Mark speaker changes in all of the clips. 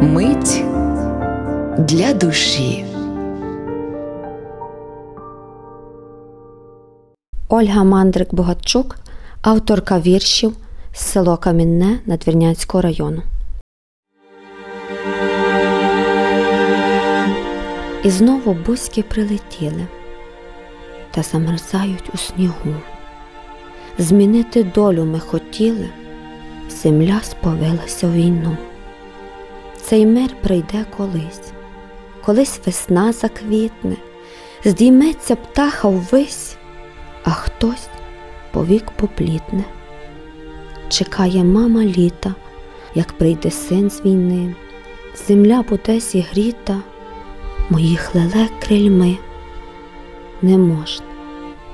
Speaker 1: Мить для душі.
Speaker 2: Ольга Мандрик Богатчук, авторка віршів з село Камінне Надвірнянського району. І знову бузьки прилетіли та замерзають у снігу. Змінити долю ми хотіли, земля сповилася в війну. Цей мир прийде колись, колись весна заквітне, здійметься птаха ввись, а хтось повік поплітне. Чекає мама літа, як прийде син з війни, земля буде зігріта, моїх лелек крильми. Не можна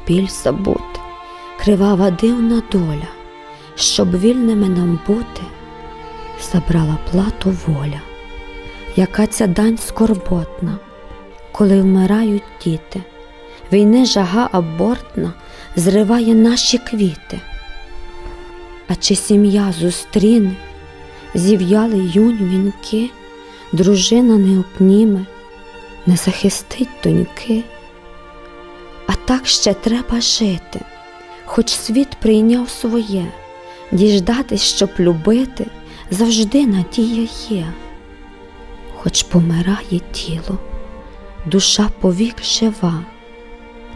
Speaker 2: біль забути, кривава дивна доля, щоб вільними нам бути, забрала плату воля. Яка ця дань скорботна, коли вмирають діти, війни жага абортна зриває наші квіти. А чи сім'я зустріне, зів'яли юнь вінки, дружина не обніме, не захистить доньки? А так ще треба жити, хоч світ прийняв своє, діждатись, щоб любити, завжди надія є. Хоч помирає тіло, душа повік жива,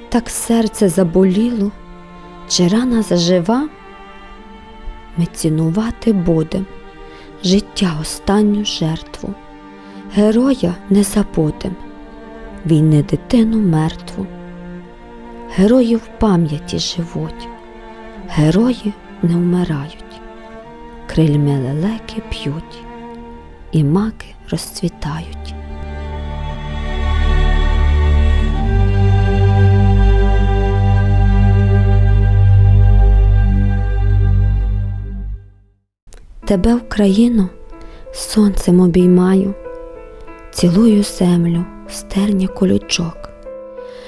Speaker 2: так серце заболіло, чи рана зажива, ми цінувати будем життя останню жертву, героя не забудем, війни дитину мертву. Герої в пам'яті живуть, герої не вмирають, крильми лелеки п'ють, і маки розцвітають. Тебе, Україно, сонцем обіймаю, цілую землю, стерня колючок,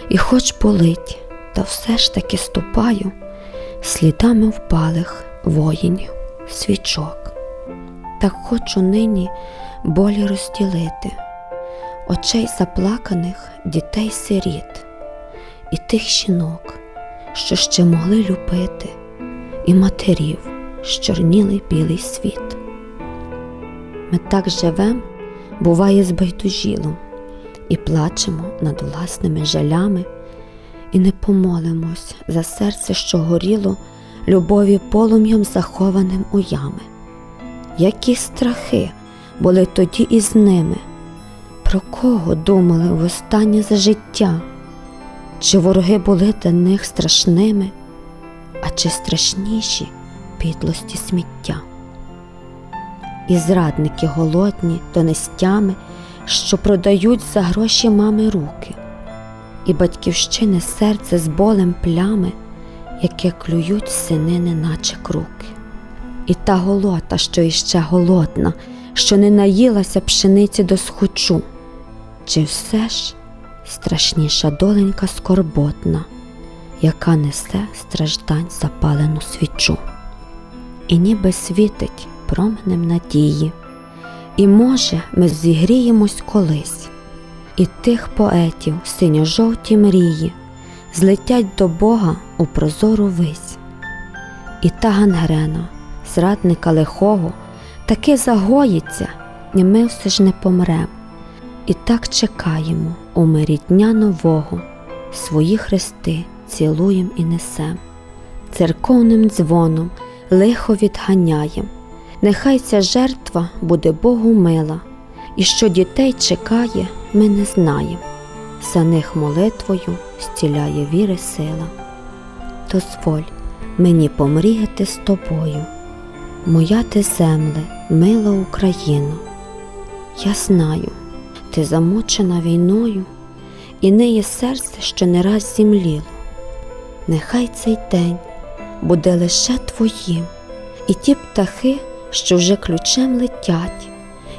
Speaker 2: і хоч болить, та все ж таки ступаю слідами впалих воїнів, свічок. Так хочу нині болі розділити, очей заплаканих дітей сиріт, і тих жінок, що ще могли любити, і матерів, щорнілий білий світ. Ми так живем, буває, збайдужіло, і плачемо над власними жалями, і не помолимось за серце, що горіло, любові полум'ям захованим у ями. Які страхи були тоді із ними, про кого думали востаннє за життя? Чи вороги були для них страшними, а чи страшніші підлості сміття? І зрадники голодні донестями, що продають за гроші мами руки, і батьківщини серце з болем плями, яке клюють сини, неначе круки. І та голота, що іще голодна, що не наїлася пшениці до схочу, чи все ж страшніша доленька скорботна, яка несе страждань запалену свічу, і ніби світить променем надії, і, може, ми зігріємось колись, і тих поетів синьо-жовті мрії злетять до Бога у прозору вись, і та гангрена, зрадника лихого, таки загоїться, і ми все ж не помрем. І так чекаємо у мирі дня нового, свої хрести цілуєм і несем, церковним дзвоном лихо відганяєм. Нехай ця жертва буде Богу мила, і що дітей чекає, ми не знаємо. За них молитвою стіляє віри сила. Дозволь мені помріяти з тобою, моя ти земле, мила Україно. Я знаю, ти замучена війною, і неє серце, що не раз зімліло. Нехай цей день буде лише твоїм, і ті птахи, що вже ключем летять,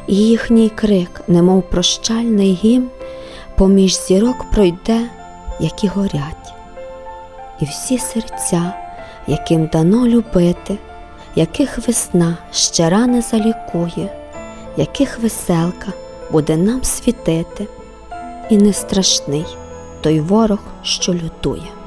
Speaker 2: і їхній крик, немов прощальний гімн, поміж зірок пройде, які горять, і всі серця, яким дано любити, яких весна ще рани залікує, яких веселка буде нам світити, і не страшний той ворог, що лютує.